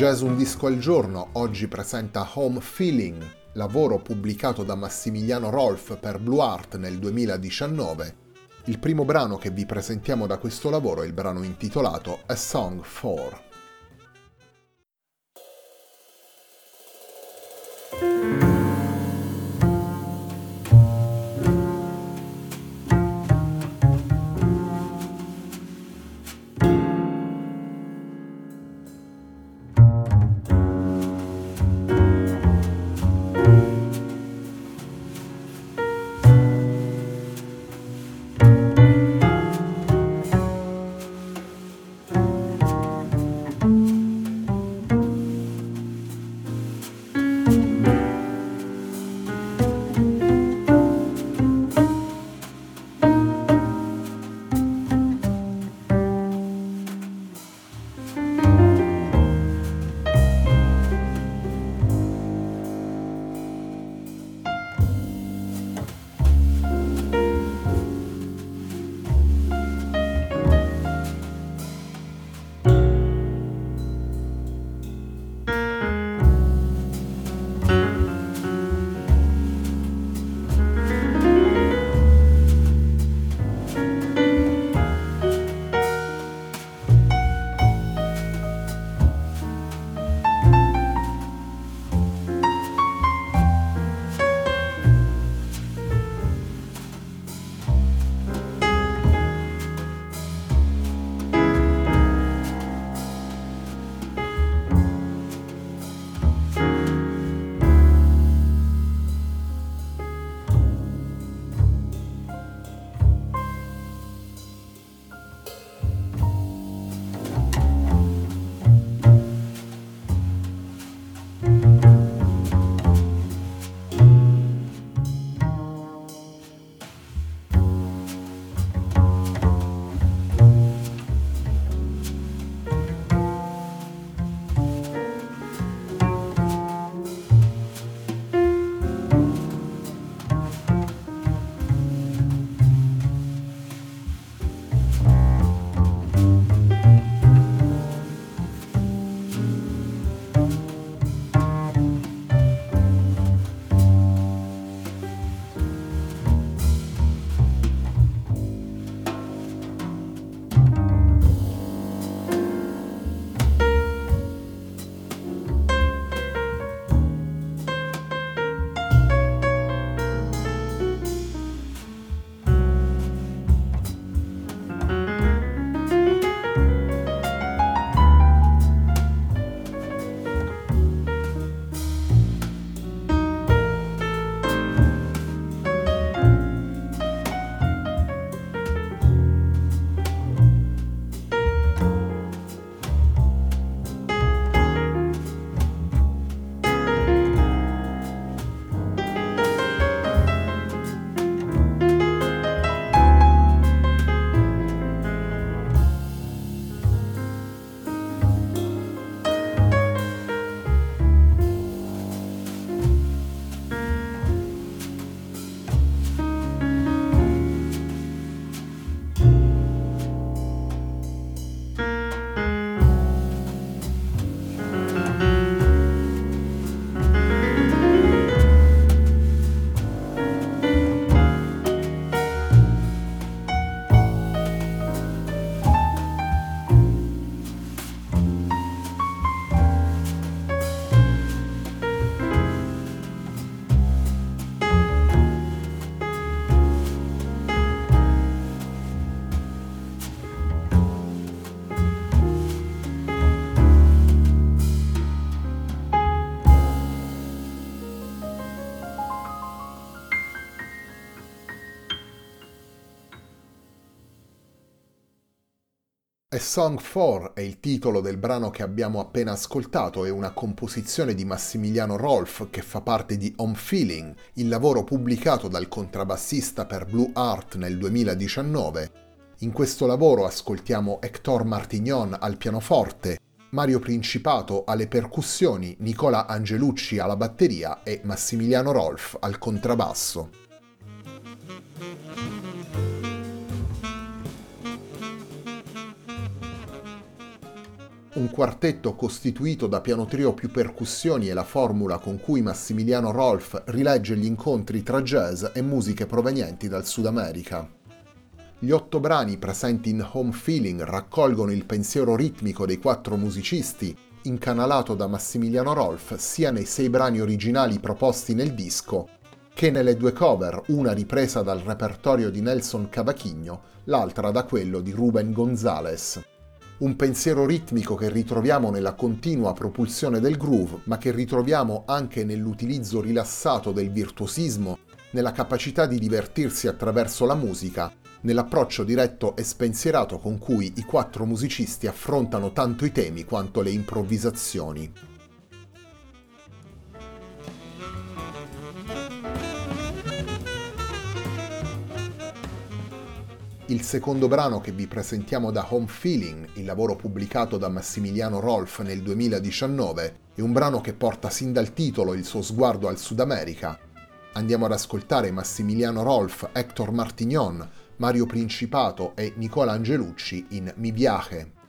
Jazz Un disco al giorno oggi presenta Home Feeling, lavoro pubblicato da Massimiliano Rolf per Blue Art nel 2019. Il primo brano che vi presentiamo da questo lavoro è il brano intitolato A Song for. A Song for è il titolo del brano che abbiamo appena ascoltato, è una composizione di Massimiliano Rolf che fa parte di Home Feeling, il lavoro pubblicato dal contrabbassista per Blue Art nel 2019. In questo lavoro ascoltiamo Hector Martignon al pianoforte, Mario Principato alle percussioni, Nicola Angelucci alla batteria e Massimiliano Rolf al contrabbasso. Un quartetto costituito da piano trio più percussioni e la formula con cui Massimiliano Rolf rilegge gli incontri tra jazz e musiche provenienti dal Sud America. Gli otto brani presenti in Home Feeling raccolgono il pensiero ritmico dei quattro musicisti, incanalato da Massimiliano Rolf sia nei sei brani originali proposti nel disco, che nelle due cover, una ripresa dal repertorio di Nelson Cavachigno, l'altra da quello di Ruben Gonzalez un pensiero ritmico che ritroviamo nella continua propulsione del groove, ma che ritroviamo anche nell'utilizzo rilassato del virtuosismo, nella capacità di divertirsi attraverso la musica, nell'approccio diretto e spensierato con cui i quattro musicisti affrontano tanto i temi quanto le improvvisazioni. Il secondo brano che vi presentiamo da Home Feeling, il lavoro pubblicato da Massimiliano Rolf nel 2019, è un brano che porta sin dal titolo il suo sguardo al Sud America. Andiamo ad ascoltare Massimiliano Rolf, Hector Martignon, Mario Principato e Nicola Angelucci in Mi Viaje.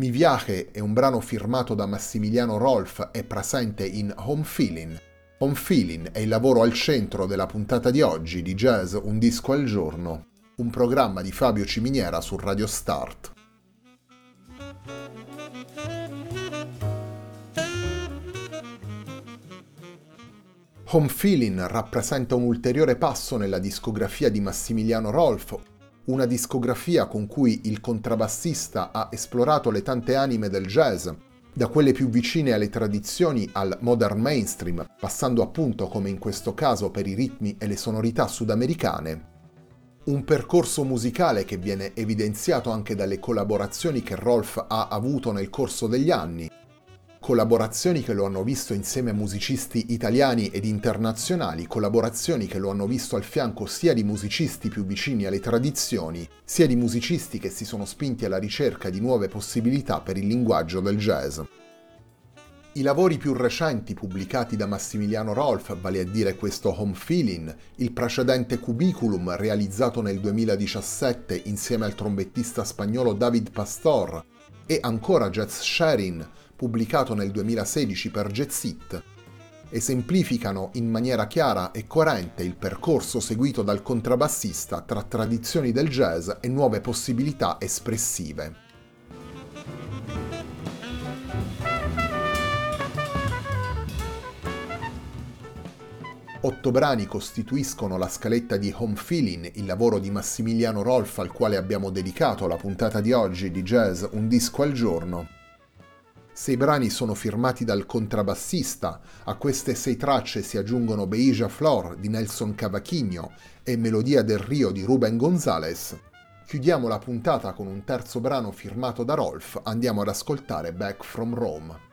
Mi Viaje è un brano firmato da Massimiliano Rolf e presente in Home Feeling. Home Feeling è il lavoro al centro della puntata di oggi di Jazz Un disco al giorno, un programma di Fabio Ciminiera su Radio Start. Home Feeling rappresenta un ulteriore passo nella discografia di Massimiliano Rolf, una discografia con cui il contrabbassista ha esplorato le tante anime del jazz, da quelle più vicine alle tradizioni al modern mainstream, passando appunto come in questo caso per i ritmi e le sonorità sudamericane. Un percorso musicale che viene evidenziato anche dalle collaborazioni che Rolf ha avuto nel corso degli anni, collaborazioni che lo hanno visto insieme a musicisti italiani ed internazionali, collaborazioni che lo hanno visto al fianco sia di musicisti più vicini alle tradizioni, sia di musicisti che si sono spinti alla ricerca di nuove possibilità per il linguaggio del jazz. I lavori più recenti pubblicati da Massimiliano Rolf, vale a dire questo Home Feeling, il precedente Cubiculum realizzato nel 2017 insieme al trombettista spagnolo David Pastor e ancora Jazz Sharing, pubblicato nel 2016 per Jetsit, esemplificano in maniera chiara e coerente il percorso seguito dal contrabbassista tra tradizioni del jazz e nuove possibilità espressive. Otto brani costituiscono la scaletta di Home Feeling, il lavoro di Massimiliano Rolf al quale abbiamo dedicato la puntata di oggi di Jazz Un disco al giorno, Sei brani sono firmati dal contrabbassista, a queste sei tracce si aggiungono Beija Flor di Nelson Cavaquinho e Melodia del Rio di Ruben Gonzalez. Chiudiamo la puntata con un terzo brano firmato da Rolf, andiamo ad ascoltare Back from Rome.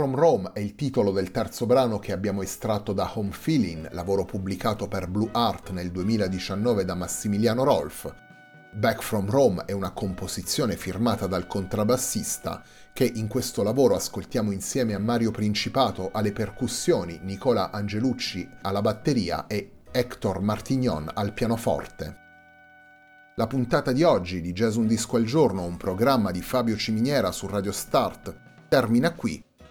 From Rome è il titolo del terzo brano che abbiamo estratto da Home Feeling, lavoro pubblicato per Blue Art nel 2019 da Massimiliano Rolf. Back from Rome è una composizione firmata dal contrabbassista che in questo lavoro ascoltiamo insieme a Mario Principato alle percussioni, Nicola Angelucci alla batteria e Hector Martignon al pianoforte. La puntata di oggi di Jazz Un Disco al Giorno, un programma di Fabio Ciminiera su Radio Start, termina qui.